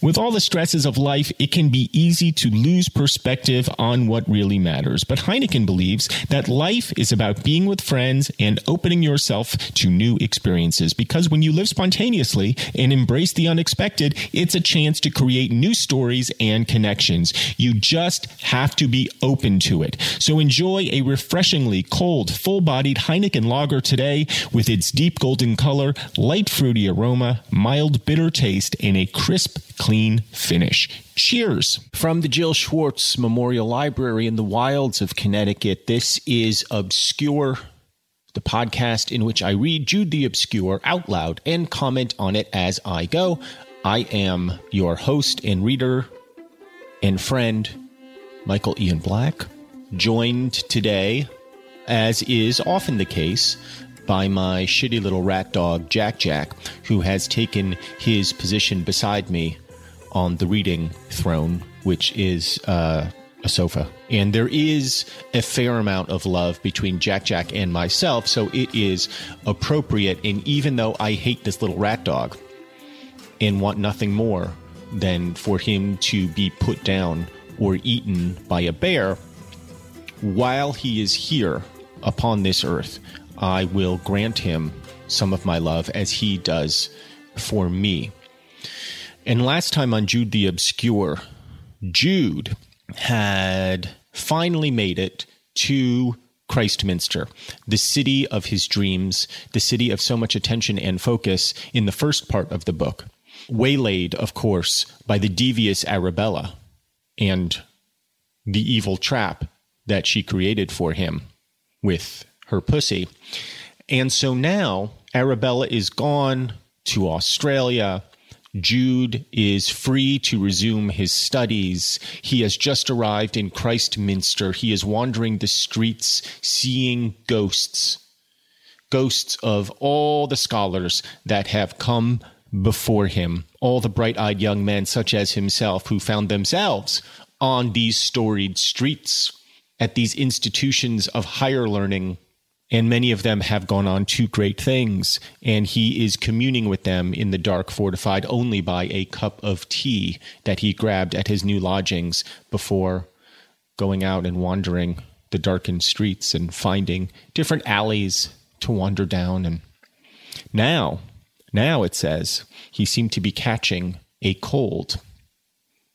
With all the stresses of life, it can be easy to lose perspective on what really matters. But Heineken believes that life is about being with friends and opening yourself to new experiences. Because when you live spontaneously and embrace the unexpected, it's a chance to create new stories and connections. You just have to be open to it. So enjoy a refreshingly cold, full bodied Heineken lager today with its deep golden color, light fruity aroma, mild bitter taste, and a crisp, clean finish. Cheers. From the Jill Schwartz Memorial Library in the wilds of Connecticut, this is Obscure, the podcast in which I read Jude the Obscure out loud and comment on it as I go. I am your host and reader and friend, Michael Ian Black, joined today, as is often the case, by my shitty little rat dog, Jack Jack, who has taken his position beside me on the reading throne, which is uh, a sofa. And there is a fair amount of love between Jack Jack and myself, so it is appropriate. And even though I hate this little rat dog and want nothing more than for him to be put down or eaten by a bear, while he is here upon this earth, I will grant him some of my love as he does for me. And last time on Jude the Obscure, Jude had finally made it to Christminster, the city of his dreams, the city of so much attention and focus in the first part of the book. Waylaid, of course, by the devious Arabella and the evil trap that she created for him with her pussy. And so now Arabella is gone to Australia. Jude is free to resume his studies. He has just arrived in Christminster. He is wandering the streets, seeing ghosts. Ghosts of all the scholars that have come before him, all the bright eyed young men, such as himself, who found themselves on these storied streets, at these institutions of higher learning and many of them have gone on to great things. And he is communing with them in the dark, fortified only by a cup of tea that he grabbed at his new lodgings before going out and wandering the darkened streets and finding different alleys to wander down. And now, now it says, he seemed to be catching a cold.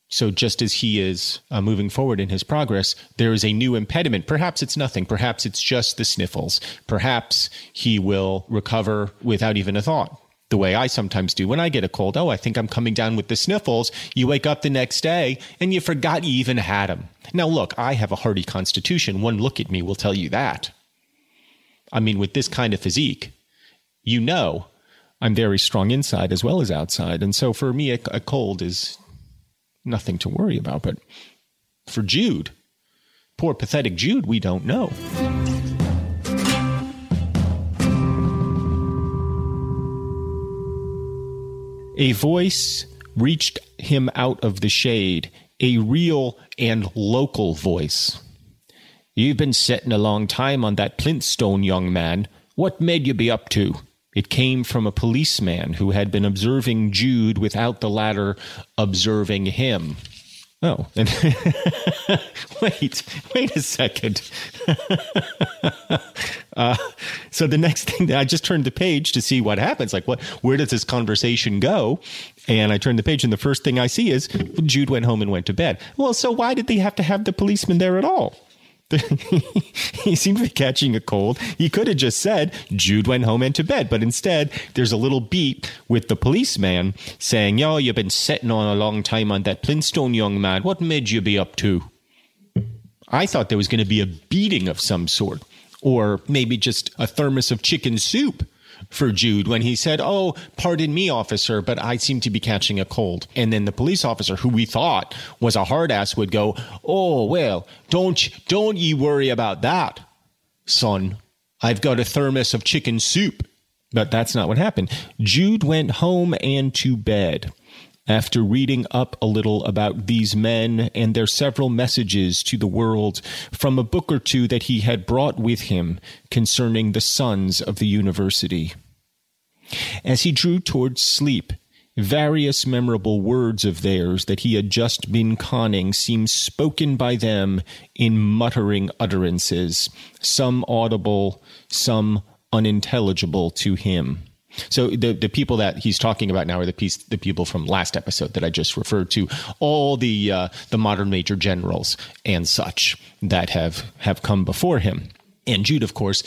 So, just as he is uh, moving forward in his progress, there is a new impediment. Perhaps it's nothing. Perhaps it's just the sniffles. Perhaps he will recover without even a thought. The way I sometimes do when I get a cold. Oh, I think I'm coming down with the sniffles. You wake up the next day and you forgot you even had them. Now, look, I have a hearty constitution. One look at me will tell you that. I mean, with this kind of physique, you know I'm very strong inside as well as outside. And so for me, a, a cold is nothing to worry about. But for Jude, poor pathetic Jude, we don't know. A voice reached him out of the shade, a real and local voice. You've been sitting a long time on that plinth stone, young man. What made you be up to? It came from a policeman who had been observing Jude without the latter observing him. Oh, and wait, wait a second. uh, so the next thing, that I just turned the page to see what happens. Like, what? Where does this conversation go? And I turned the page, and the first thing I see is Jude went home and went to bed. Well, so why did they have to have the policeman there at all? he seemed to be catching a cold. He could have just said, Jude went home and to bed. But instead, there's a little beat with the policeman saying, Yo, you've been sitting on a long time on that Flintstone, young man. What made you be up to? I thought there was going to be a beating of some sort, or maybe just a thermos of chicken soup for Jude when he said, Oh, pardon me, officer, but I seem to be catching a cold. And then the police officer, who we thought was a hard ass, would go, Oh, well, don't, don't ye worry about that, son. I've got a thermos of chicken soup. But that's not what happened. Jude went home and to bed after reading up a little about these men and their several messages to the world from a book or two that he had brought with him concerning the sons of the university. As he drew towards sleep, various memorable words of theirs that he had just been conning seemed spoken by them in muttering utterances, some audible, some unintelligible to him. So the the people that he's talking about now are the piece the people from last episode that I just referred to, all the uh, the modern major generals and such that have have come before him. And Jude, of course,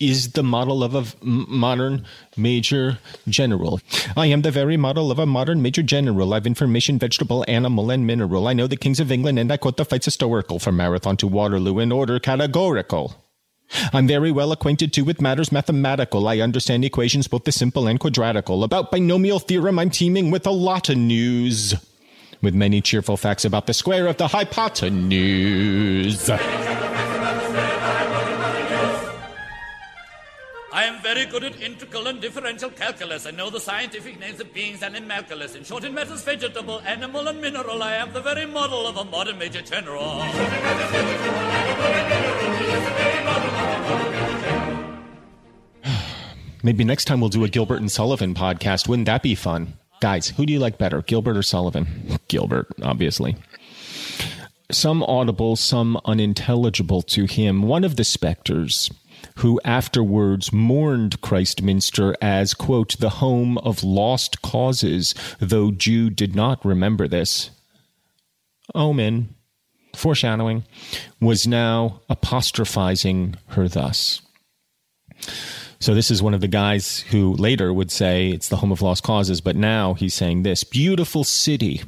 is the model of a modern major general. I am the very model of a modern major general. I've information, vegetable, animal, and mineral. I know the kings of England, and I quote the fights historical from Marathon to Waterloo in order categorical. I'm very well acquainted too with matters mathematical. I understand equations both the simple and quadratical. About binomial theorem, I'm teeming with a lot of news. With many cheerful facts about the square of the hypotenuse. I am very good at integral and differential calculus. I know the scientific names of beings and animalculous. In short, in matters vegetable, animal, and mineral, I am the very model of a modern major general. Maybe next time we'll do a Gilbert and Sullivan podcast. Wouldn't that be fun? Guys, who do you like better, Gilbert or Sullivan? Gilbert, obviously. Some audible, some unintelligible to him. One of the specters who afterwards mourned Christminster as, quote, the home of lost causes, though Jude did not remember this. Omen, foreshadowing, was now apostrophizing her thus. So this is one of the guys who later would say it's the home of lost causes, but now he's saying this beautiful city,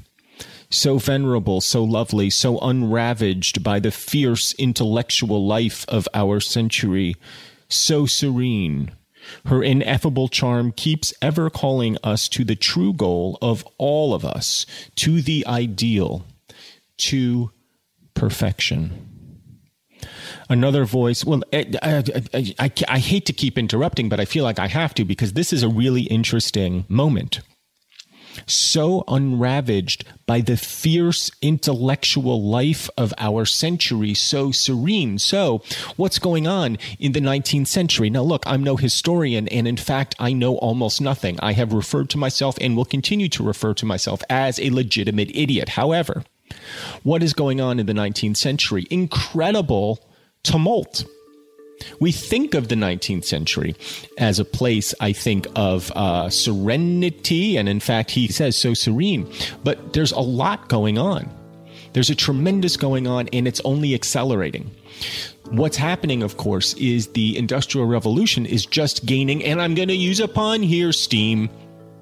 so venerable, so lovely, so unravaged by the fierce intellectual life of our century, so serene. Her ineffable charm keeps ever calling us to the true goal of all of us, to the ideal, to perfection another voice. Well, eh, eh, eh, I, I, I, I, hate to keep interrupting, but I feel like I have to because this is a really interesting moment. So unravaged by the fierce intellectual life of our century, so serene. So, what's going on in the 19th century? Now, look, I'm no historian, and in fact, I know almost nothing. I have referred to myself and will continue to refer to myself as a legitimate idiot. However, what is going on in the 19th century? Incredible tumult. We think of the 19th century as a place, I think, of uh, serenity, and in fact, he says so serene. But there's a lot going on. There's a tremendous going on, and it's only accelerating. What's happening, of course, is the Industrial Revolution is just gaining, and I'm going to use a pun here, steam.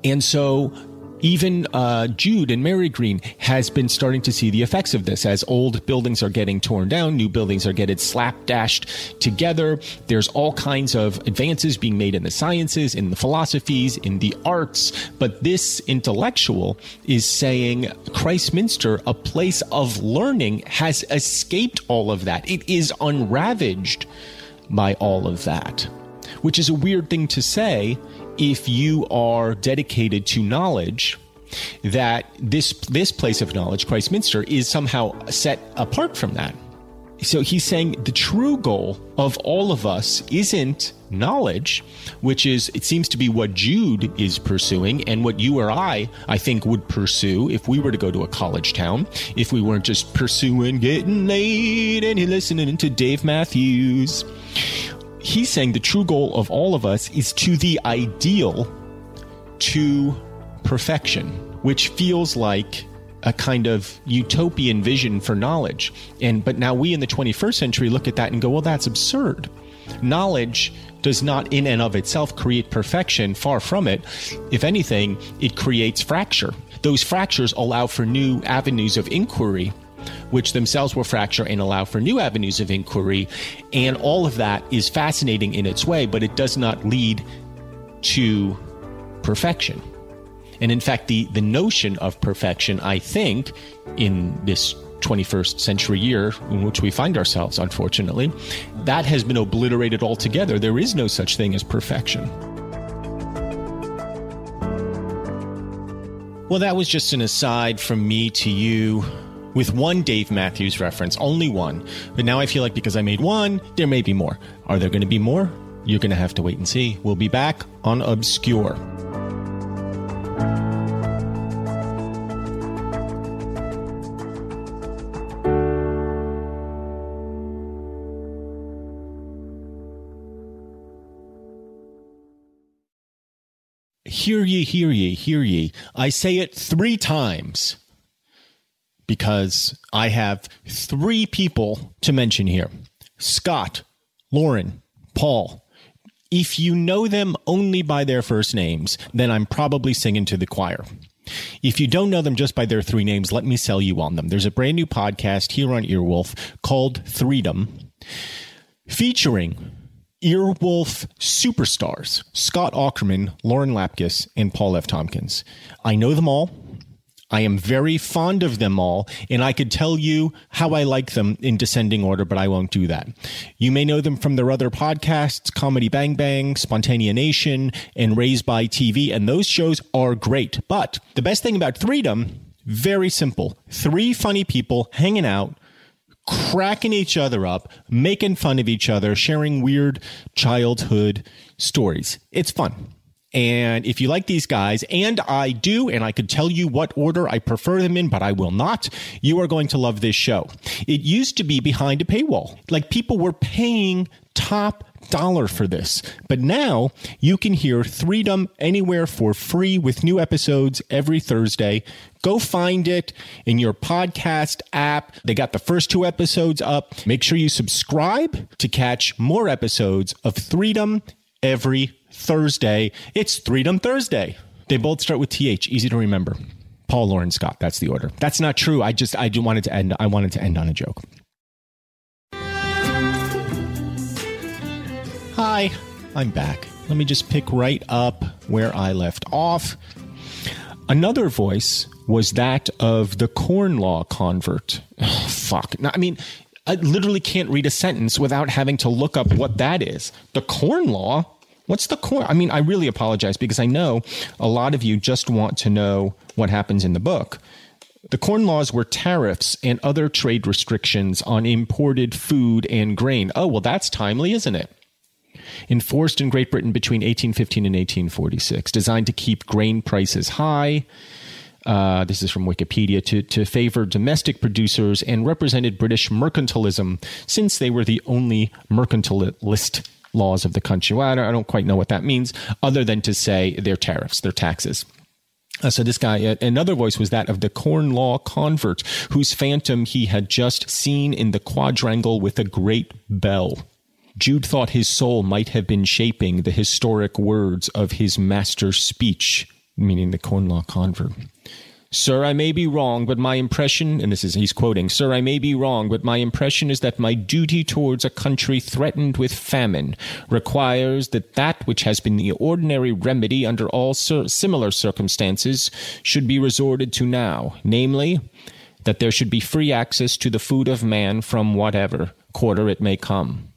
And so even uh, Jude and Marygreen has been starting to see the effects of this as old buildings are getting torn down, new buildings are getting slapdashed together. There's all kinds of advances being made in the sciences, in the philosophies, in the arts. But this intellectual is saying Christminster, a place of learning, has escaped all of that. It is unravaged by all of that, which is a weird thing to say if you are dedicated to knowledge that this this place of knowledge Christminster is somehow set apart from that. So he's saying the true goal of all of us isn't knowledge, which is, it seems to be what Jude is pursuing and what you or I, I think, would pursue if we were to go to a college town, if we weren't just pursuing getting laid and listening to Dave Matthews he's saying the true goal of all of us is to the ideal to perfection, which feels like a kind of utopian vision for knowledge. And but now we in the 21st century look at that and go, well, that's absurd. Knowledge does not in and of itself create perfection, far from it. If anything, it creates fracture. Those fractures allow for new avenues of inquiry which themselves will fracture and allow for new avenues of inquiry. And all of that is fascinating in its way, but it does not lead to perfection. And in fact, the, the notion of perfection, I think, in this 21st century year in which we find ourselves, unfortunately, that has been obliterated altogether. There is no such thing as perfection. Well, that was just an aside from me to you with one Dave Matthews reference, only one. But now I feel like because I made one, there may be more. Are there going to be more? You're going to have to wait and see. We'll be back on Obscure. Hear ye, hear ye, hear ye. I say it three times because I have three people to mention here Scott, Lauren, Paul. If you know them only by their first names, then I'm probably singing to the choir. If you don't know them just by their three names, let me sell you on them. There's a brand new podcast here on Earwolf called Threedom, featuring Earwolf superstars Scott Aukerman, Lauren Lapkus, and Paul F. Tompkins. I know them all. I am very fond of them all, and I could tell you how I like them in descending order, but I won't do that. You may know them from their other podcasts, Comedy Bang Bang, Spontaneanation, and Raised by TV, and those shows are great. But the best thing about Threedom, very simple. Three funny people hanging out, cracking each other up, making fun of each other, sharing weird childhood stories. It's fun. And if you like these guys, and I do, and I could tell you what order I prefer them in, but I will not, you are going to love this show. It used to be behind a paywall. Like people were paying top dollar for this. But now you can hear Threedom anywhere for free with new episodes every Thursday. Go find it in your podcast app. They got the first two episodes up. Make sure you subscribe to catch more episodes of Threedom every Thursday. It's Threedom Thursday. They both start with TH, easy to remember. Paul Lauren Scott, that's the order. That's not true. I just I wanted to end I wanted to end on a joke. Hi, I'm back. Let me just pick right up where I left off. Another voice was that of the corn law convert. Fuck. Now, I mean, I literally can't read a sentence without having to look up what that is. The corn law? What's the core? I mean, I really apologize because I know a lot of you just want to know what happens in the book. The corn laws were tariffs and other trade restrictions on imported food and grain. Oh, well, that's timely, isn't it? Enforced in Great Britain between 1815 and 1846, designed to keep grain prices high. Uh, this is from Wikipedia to, to favor domestic producers and represented British mercantilism since they were the only mercantilist laws of the country. Well, I don't, I don't quite know what that means, other than to say they're tariffs, they're taxes. Uh, so this guy, uh, another voice was that of the corn law convert, whose phantom he had just seen in the quadrangle with a great bell. Jude thought his soul might have been shaping the historic words of his master's speech meaning the corn law convert. Sir, I may be wrong, but my impression, and this is, he's quoting, Sir, I may be wrong, but my impression is that my duty towards a country threatened with famine requires that that which has been the ordinary remedy under all cir- similar circumstances should be resorted to now, namely, that there should be free access to the food of man from whatever quarter it may come.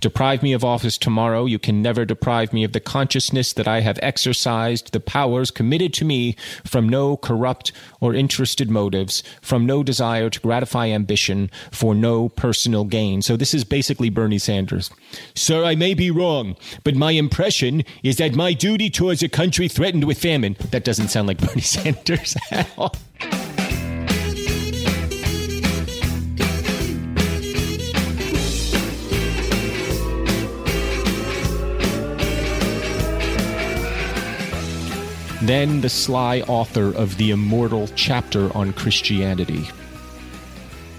Deprive me of office tomorrow, you can never deprive me of the consciousness that I have exercised the powers committed to me from no corrupt or interested motives, from no desire to gratify ambition, for no personal gain. So this is basically Bernie Sanders. Sir, I may be wrong, but my impression is that my duty towards a country threatened with famine. That doesn't sound like Bernie Sanders at all. Then the sly author of the immortal chapter on Christianity.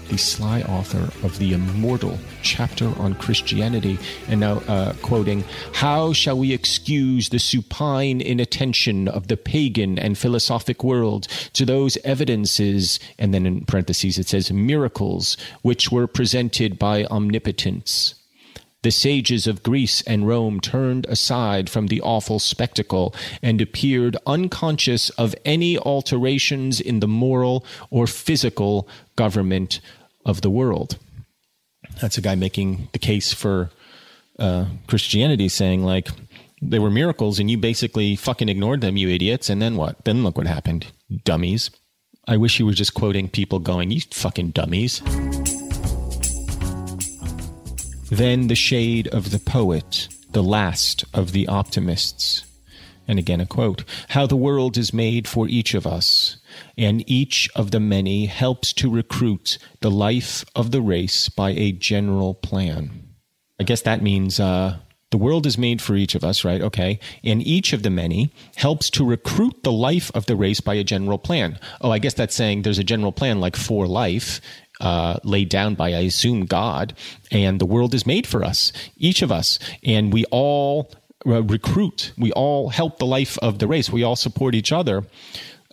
The sly author of the immortal chapter on Christianity. And now, uh, quoting, How shall we excuse the supine inattention of the pagan and philosophic world to those evidences, and then in parentheses it says, miracles, which were presented by omnipotence? The sages of Greece and Rome turned aside from the awful spectacle and appeared unconscious of any alterations in the moral or physical government of the world. That's a guy making the case for uh, Christianity, saying, like, they were miracles and you basically fucking ignored them, you idiots. And then what? Then look what happened, dummies. I wish you were just quoting people going, you fucking dummies. Then the shade of the poet, the last of the optimists. And again, a quote How the world is made for each of us, and each of the many helps to recruit the life of the race by a general plan. I guess that means uh, the world is made for each of us, right? Okay. And each of the many helps to recruit the life of the race by a general plan. Oh, I guess that's saying there's a general plan like for life, uh, laid down by, I assume, God, and the world is made for us, each of us, and we all uh, recruit, we all help the life of the race, we all support each other.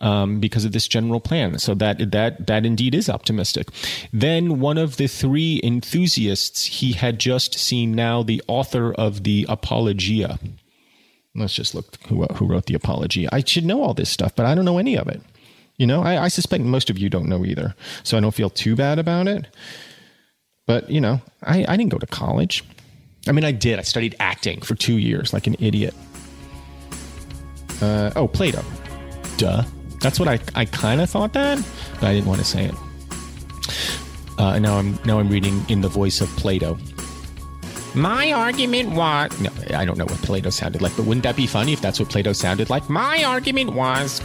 Um, because of this general plan, so that that that indeed is optimistic. Then one of the three enthusiasts he had just seen now the author of the Apologia. Let's just look who who wrote the Apologia. I should know all this stuff, but I don't know any of it. You know, I, I suspect most of you don't know either. So I don't feel too bad about it. But, you know, I, I didn't go to college. I mean, I did. I studied acting for two years like an idiot. Uh, oh, Plato. Duh. That's what I, I kind of thought that, but I didn't want to say it. Uh, now I'm now I'm reading in the voice of Plato. My argument was no, I don't know what Plato sounded like, but wouldn't that be funny if that's what Plato sounded like? My argument was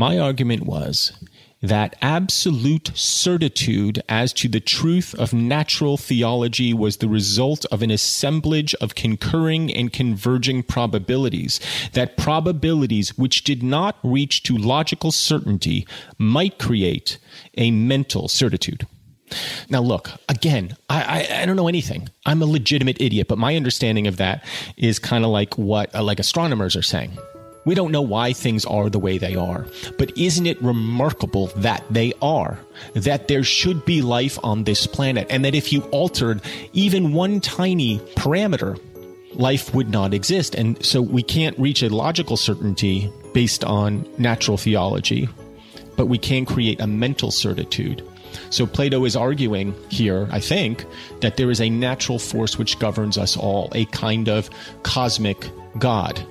my argument was that absolute certitude as to the truth of natural theology was the result of an assemblage of concurring and converging probabilities, that probabilities which did not reach to logical certainty might create a mental certitude. Now, look, again, I, I, I, don't know anything. I'm a legitimate idiot, but my understanding of that is kind of like what uh, like astronomers are saying. We don't know why things are the way they are, but isn't it remarkable that they are? That there should be life on this planet, and that if you altered even one tiny parameter, life would not exist. And so we can't reach a logical certainty based on natural theology, but we can create a mental certitude. So Plato is arguing here, I think, that there is a natural force which governs us all, a kind of cosmic God.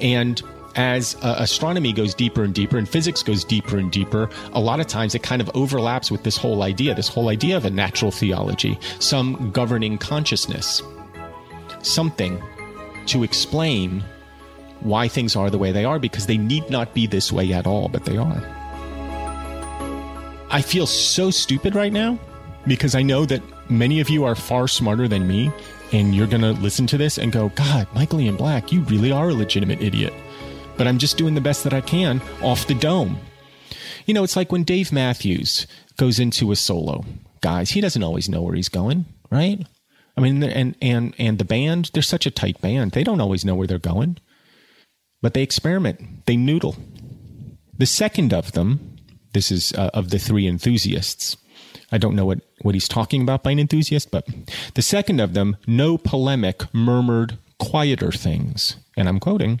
And as uh, astronomy goes deeper and deeper and physics goes deeper and deeper, a lot of times it kind of overlaps with this whole idea, this whole idea of a natural theology, some governing consciousness, something to explain why things are the way they are because they need not be this way at all, but they are. I feel so stupid right now because I know that many of you are far smarter than me and you're going to listen to this and go, God, Michael Ian Black, you really are a legitimate idiot but I'm just doing the best that I can off the dome. You know, it's like when Dave Matthews goes into a solo, guys, he doesn't always know where he's going, right? I mean, and and and the band, they're such a tight band. They don't always know where they're going. but they experiment, they noodle. The second of them, this is uh, of the three enthusiasts. I don't know what, what he's talking about by an enthusiast, but the second of them, no polemic, murmured quieter things. And I'm quoting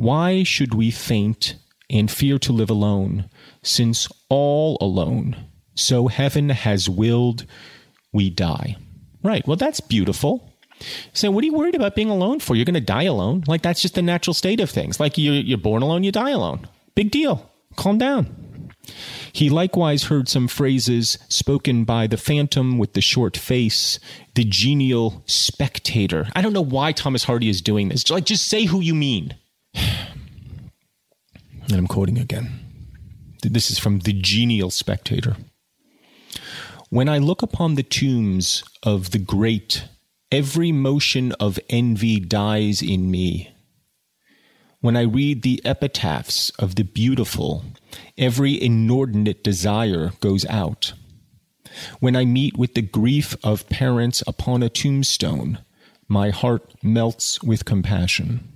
Why should we faint and fear to live alone, since all alone, so heaven has willed, we die? Right. Well, that's beautiful. So, what are you worried about being alone for? You're going to die alone. Like, that's just the natural state of things. Like, you're, you're born alone, you die alone. Big deal. Calm down. He likewise heard some phrases spoken by the phantom with the short face, the genial spectator. I don't know why Thomas Hardy is doing this. Like, just say who you mean. And I'm quoting again. This is from the genial spectator. When I look upon the tombs of the great, every motion of envy dies in me. When I read the epitaphs of the beautiful, every inordinate desire goes out. When I meet with the grief of parents upon a tombstone, my heart melts with compassion.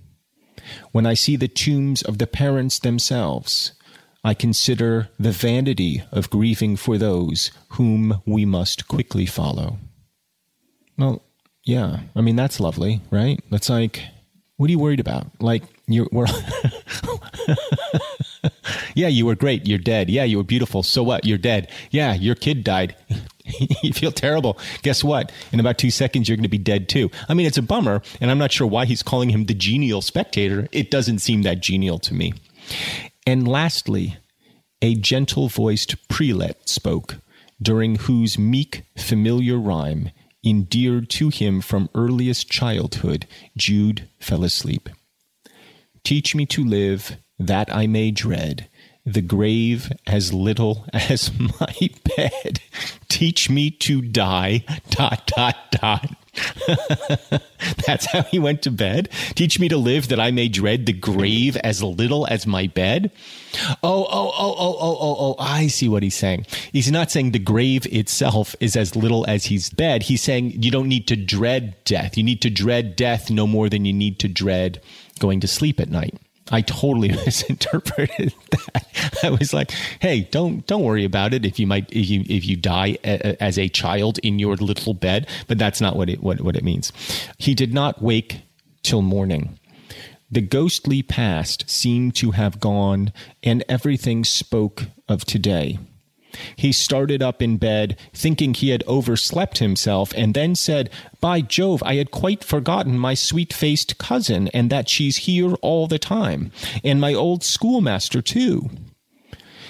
When I see the tombs of the parents themselves, I consider the vanity of grieving for those whom we must quickly follow. Well, yeah, I mean, that's lovely, right? That's like, what are you worried about? Like, you're, we're, yeah, you were great. You're dead. Yeah, you were beautiful. So what? You're dead. Yeah, your kid died. you feel terrible. Guess what? In about two seconds, you're going to be dead too. I mean, it's a bummer, and I'm not sure why he's calling him the genial spectator. It doesn't seem that genial to me. And lastly, a gentle voiced prelate spoke, during whose meek, familiar rhyme, endeared to him from earliest childhood, Jude fell asleep. Teach me to live that I may dread the grave as little as my bed. Teach me to die, dot, dot, dot. That's how he went to bed. Teach me to live that I may dread the grave as little as my bed. Oh, oh, oh, oh, oh, oh, oh. I see what he's saying. He's not saying the grave itself is as little as his bed. He's saying you don't need to dread death. You need to dread death no more than you need to dread going to sleep at night. I totally misinterpreted that. I was like, "Hey, don't don't worry about it if you might if you if you die a, as a child in your little bed." But that's not what it what what it means. He did not wake till morning. The ghostly past seemed to have gone, and everything spoke of today. He started up in bed, thinking he had overslept himself, and then said, By Jove, I had quite forgotten my sweet faced cousin, and that she's here all the time, and my old schoolmaster, too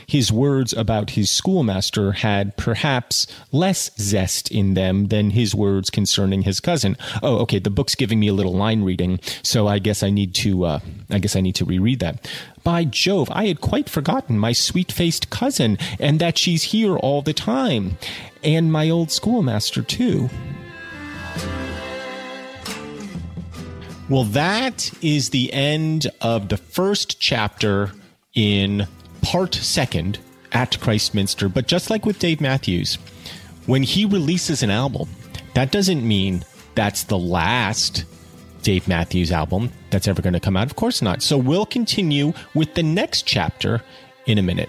his words about his schoolmaster had perhaps less zest in them than his words concerning his cousin. Oh, okay. The book's giving me a little line reading, so I guess I need to. Uh, I guess I need to reread that. By Jove, I had quite forgotten my sweet faced cousin, and that she's here all the time, and my old schoolmaster too. Well, that is the end of the first chapter in part second at Christminster. But just like with Dave Matthews, when he releases an album, that doesn't mean that's the last Dave Matthews album that's ever going to come out. Of course not. So we'll continue with the next chapter in a minute.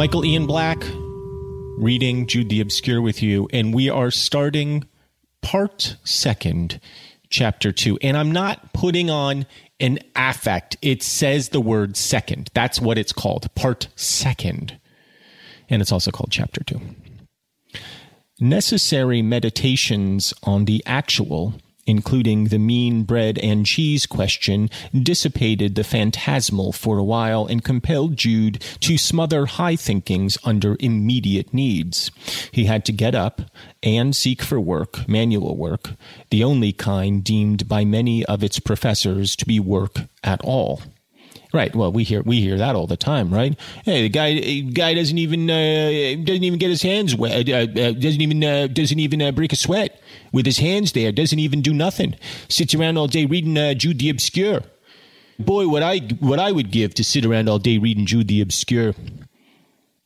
Michael Ian Black reading Jude the Obscure with you, and we are starting part second, chapter two. And I'm not putting on an affect. It says the word second. That's what it's called, part second. And it's also called chapter two. Necessary meditations on the actual including the mean bread and cheese question, dissipated the phantasmal for a while and compelled Jude to smother high thinkings under immediate needs. He had to get up and seek for work, manual work, the only kind deemed by many of its professors to be work at all. Right. Well, we hear we hear that all the time, right? Hey, the guy guy doesn't even uh, doesn't even get his hands wet. Uh, uh, doesn't even uh, doesn't even uh, break a sweat with his hands there. Doesn't even do nothing. Sits around all day reading uh, Jude the Obscure. Boy, what I what I would give to sit around all day reading Jude the Obscure.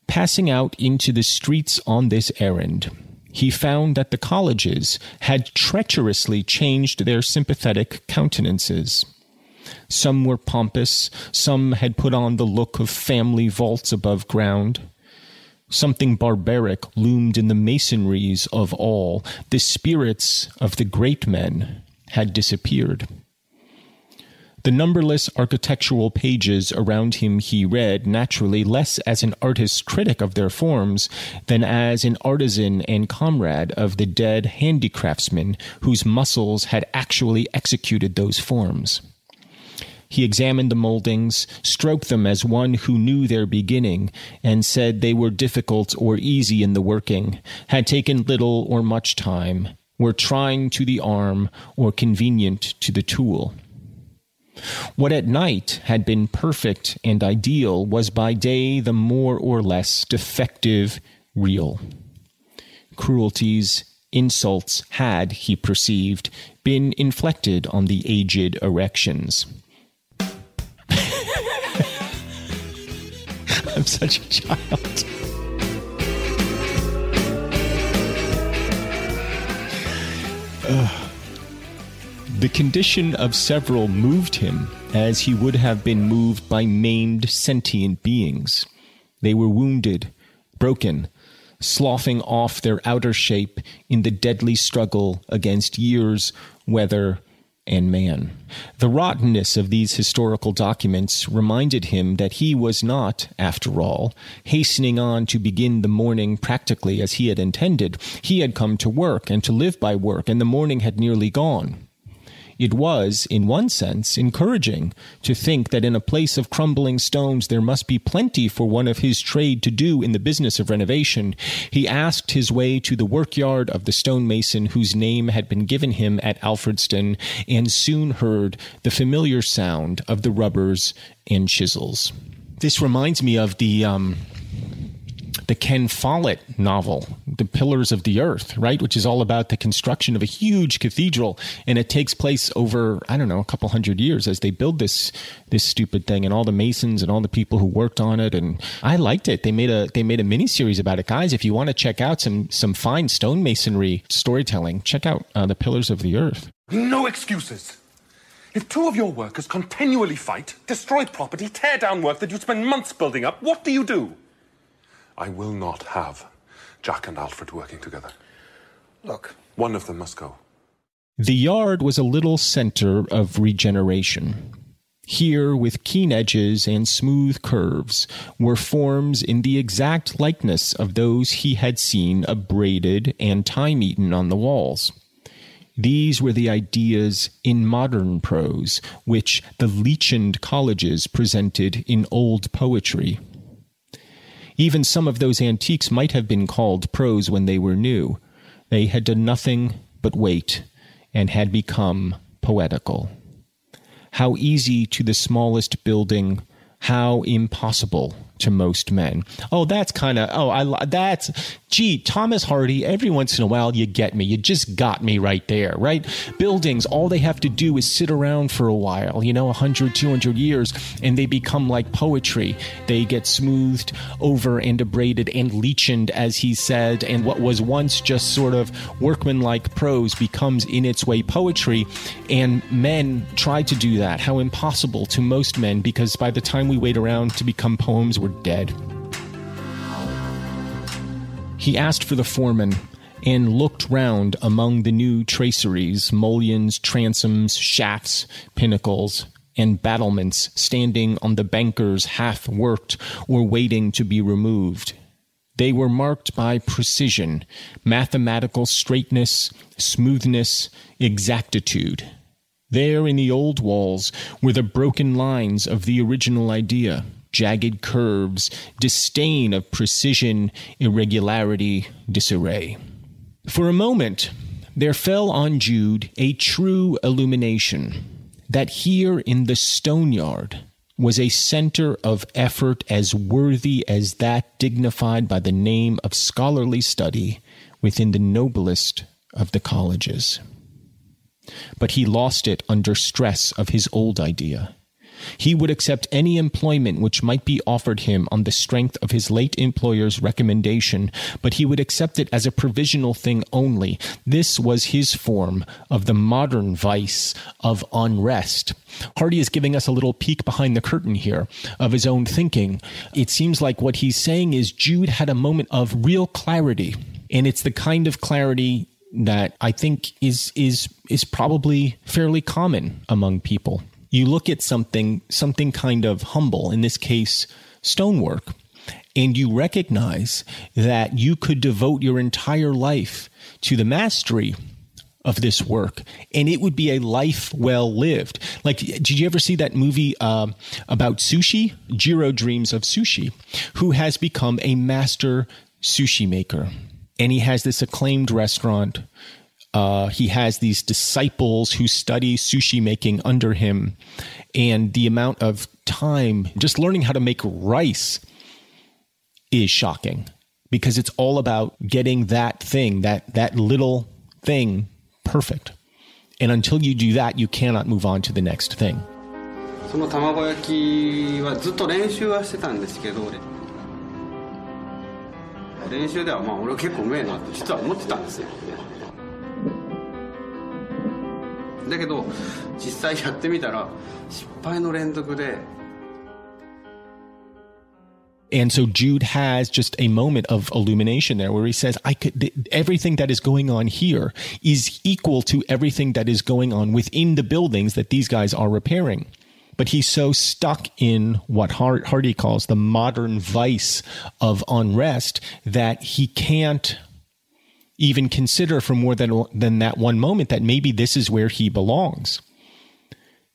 Passing out into the streets on this errand, he found that the colleges had treacherously changed their sympathetic countenances. Some were pompous, some had put on the look of family vaults above ground. Something barbaric loomed in the masonries of all. The spirits of the great men had disappeared. The numberless architectural pages around him he read, naturally less as an artist critic of their forms than as an artisan and comrade of the dead handicraftsmen whose muscles had actually executed those forms. He examined the moldings, stroked them as one who knew their beginning, and said they were difficult or easy in the working, had taken little or much time, were trying to the arm or convenient to the tool. What at night had been perfect and ideal was by day the more or less defective real. Cruelties, insults had, he perceived, been inflected on the aged erections. I'm such a child. The condition of several moved him as he would have been moved by maimed sentient beings. They were wounded, broken, sloughing off their outer shape in the deadly struggle against years, weather, and man. The rottenness of these historical documents reminded him that he was not, after all, hastening on to begin the morning practically as he had intended. He had come to work and to live by work, and the morning had nearly gone. It was, in one sense, encouraging to think that in a place of crumbling stones there must be plenty for one of his trade to do in the business of renovation. He asked his way to the workyard of the stonemason whose name had been given him at Alfredston, and soon heard the familiar sound of the rubbers and chisels. This reminds me of the um, the Ken Follett novel, The Pillars of the Earth, right? Which is all about the construction of a huge cathedral. And it takes place over, I don't know, a couple hundred years as they build this, this stupid thing and all the masons and all the people who worked on it. And I liked it. They made a, they made a mini series about it. Guys, if you want to check out some, some fine stonemasonry storytelling, check out uh, The Pillars of the Earth. No excuses. If two of your workers continually fight, destroy property, tear down work that you spend months building up, what do you do? I will not have Jack and Alfred working together. Look. One of them must go. The yard was a little center of regeneration. Here, with keen edges and smooth curves, were forms in the exact likeness of those he had seen abraded and time eaten on the walls. These were the ideas in modern prose which the lichened colleges presented in old poetry. Even some of those antiques might have been called prose when they were new. They had done nothing but wait, and had become poetical. How easy to the smallest building, how impossible to most men. Oh, that's kind of, oh, I, that's, gee, Thomas Hardy, every once in a while you get me. You just got me right there, right? Buildings, all they have to do is sit around for a while, you know, 100, 200 years, and they become like poetry. They get smoothed over and abraded and lichened, as he said, and what was once just sort of workmanlike prose becomes in its way poetry. And men try to do that. How impossible to most men, because by the time we wait around to become poems, we're dead. He asked for the foreman and looked round among the new traceries, mullions, transoms, shafts, pinnacles, and battlements standing on the bankers half worked or waiting to be removed. They were marked by precision, mathematical straightness, smoothness, exactitude. There in the old walls were the broken lines of the original idea jagged curves, disdain of precision, irregularity, disarray. For a moment, there fell on Jude a true illumination that here in the stone yard was a center of effort as worthy as that dignified by the name of scholarly study within the noblest of the colleges. But he lost it under stress of his old idea. He would accept any employment which might be offered him on the strength of his late employer's recommendation, but he would accept it as a provisional thing only. This was his form of the modern vice of unrest. Hardy is giving us a little peek behind the curtain here of his own thinking. It seems like what he's saying is Jude had a moment of real clarity, and it's the kind of clarity that I think is is is probably fairly common among people you look at something something kind of humble in this case stonework and you recognize that you could devote your entire life to the mastery of this work and it would be a life well lived. Like did you ever see that movie uh, about sushi? Jiro dreams of sushi who has become a master sushi maker. And he has this acclaimed restaurant uh, he has these disciples who study sushi making under him, and the amount of time just learning how to make rice is shocking because it's all about getting that thing, that that little thing perfect. And until you do that, you cannot move on to the next thing. その卵焼きはずっと練習はしてたんですけど練習ではまあ俺結構うめえなって実は思ってたんですよ and so Jude has just a moment of illumination there where he says, I could, everything that is going on here is equal to everything that is going on within the buildings that these guys are repairing. But he's so stuck in what Hardy calls the modern vice of unrest that he can't even consider for more than, than that one moment that maybe this is where he belongs.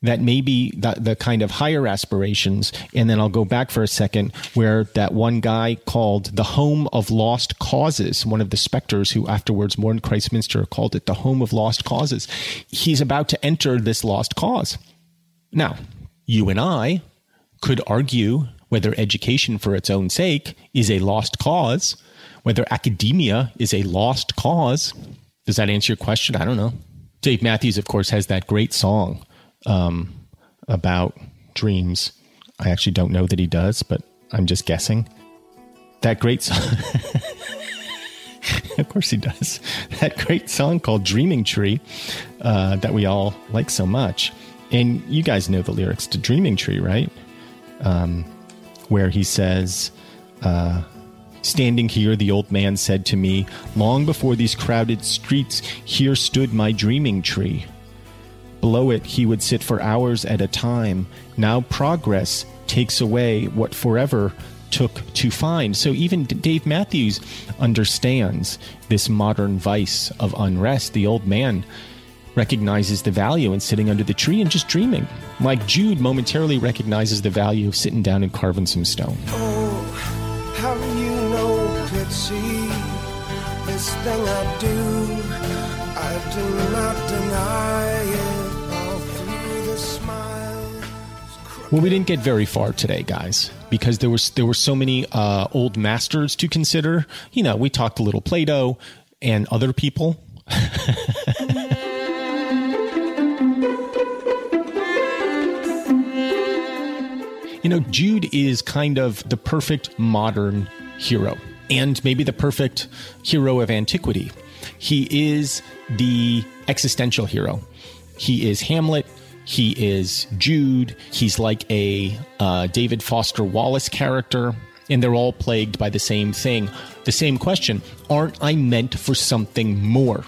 That maybe the, the kind of higher aspirations, and then I'll go back for a second, where that one guy called the home of lost causes, one of the specters who afterwards mourned Christminster called it the home of lost causes. He's about to enter this lost cause. Now, you and I could argue whether education for its own sake is a lost cause whether academia is a lost cause. Does that answer your question? I don't know. Dave Matthews, of course, has that great song um, about dreams. I actually don't know that he does, but I'm just guessing. That great song. of course, he does. That great song called Dreaming Tree uh, that we all like so much. And you guys know the lyrics to Dreaming Tree, right? Um, where he says, uh, Standing here, the old man said to me, Long before these crowded streets, here stood my dreaming tree. Below it, he would sit for hours at a time. Now progress takes away what forever took to find. So even Dave Matthews understands this modern vice of unrest. The old man recognizes the value in sitting under the tree and just dreaming. Like Jude momentarily recognizes the value of sitting down and carving some stone. Oh, know, Pitsy, this thing I do, I do not deny it all through the. Well, we didn't get very far today, guys, because there was there were so many uh, old masters to consider. You know, we talked a little Plato and other people. you know, Jude is kind of the perfect modern hero, and maybe the perfect hero of antiquity. He is the existential hero. He is Hamlet. He is Jude. He's like a uh, David Foster Wallace character. And they're all plagued by the same thing. The same question Aren't I meant for something more?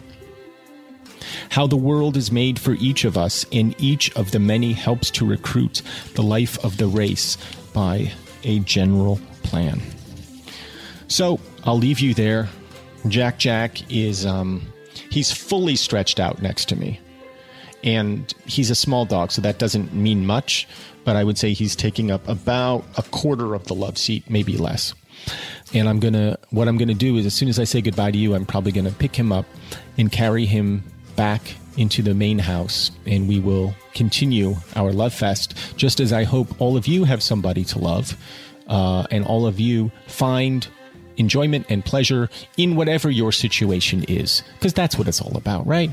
How the world is made for each of us, and each of the many helps to recruit the life of the race by a general plan. So I'll leave you there. Jack Jack is um, he's fully stretched out next to me and he's a small dog, so that doesn't mean much. But I would say he's taking up about a quarter of the love seat, maybe less. And I'm gonna, what I'm gonna do is, as soon as I say goodbye to you, I'm probably gonna pick him up and carry him back into the main house, and we will continue our love fest. Just as I hope all of you have somebody to love, uh, and all of you find enjoyment and pleasure in whatever your situation is, because that's what it's all about, right?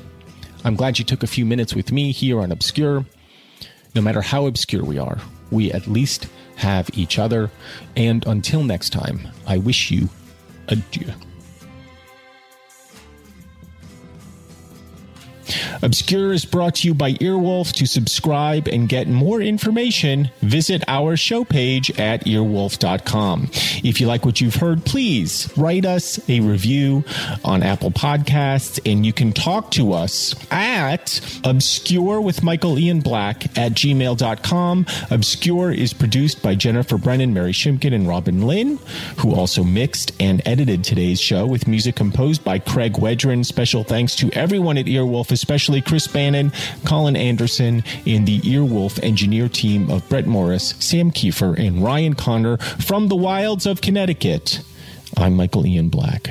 I'm glad you took a few minutes with me here on Obscure. No matter how obscure we are, we at least have each other. And until next time, I wish you adieu. Obscure is brought to you by Earwolf. To subscribe and get more information, visit our show page at earwolf.com. If you like what you've heard, please write us a review on Apple Podcasts, and you can talk to us at obscure with Michael Ian Black at gmail.com. Obscure is produced by Jennifer Brennan, Mary Shimkin, and Robin Lynn, who also mixed and edited today's show with music composed by Craig Wedren. Special thanks to everyone at Earwolf, especially Chris Bannon, Colin Anderson, and the Earwolf engineer team of Brett Morris, Sam Kiefer, and Ryan Connor from the wilds of Connecticut. I'm Michael Ian Black.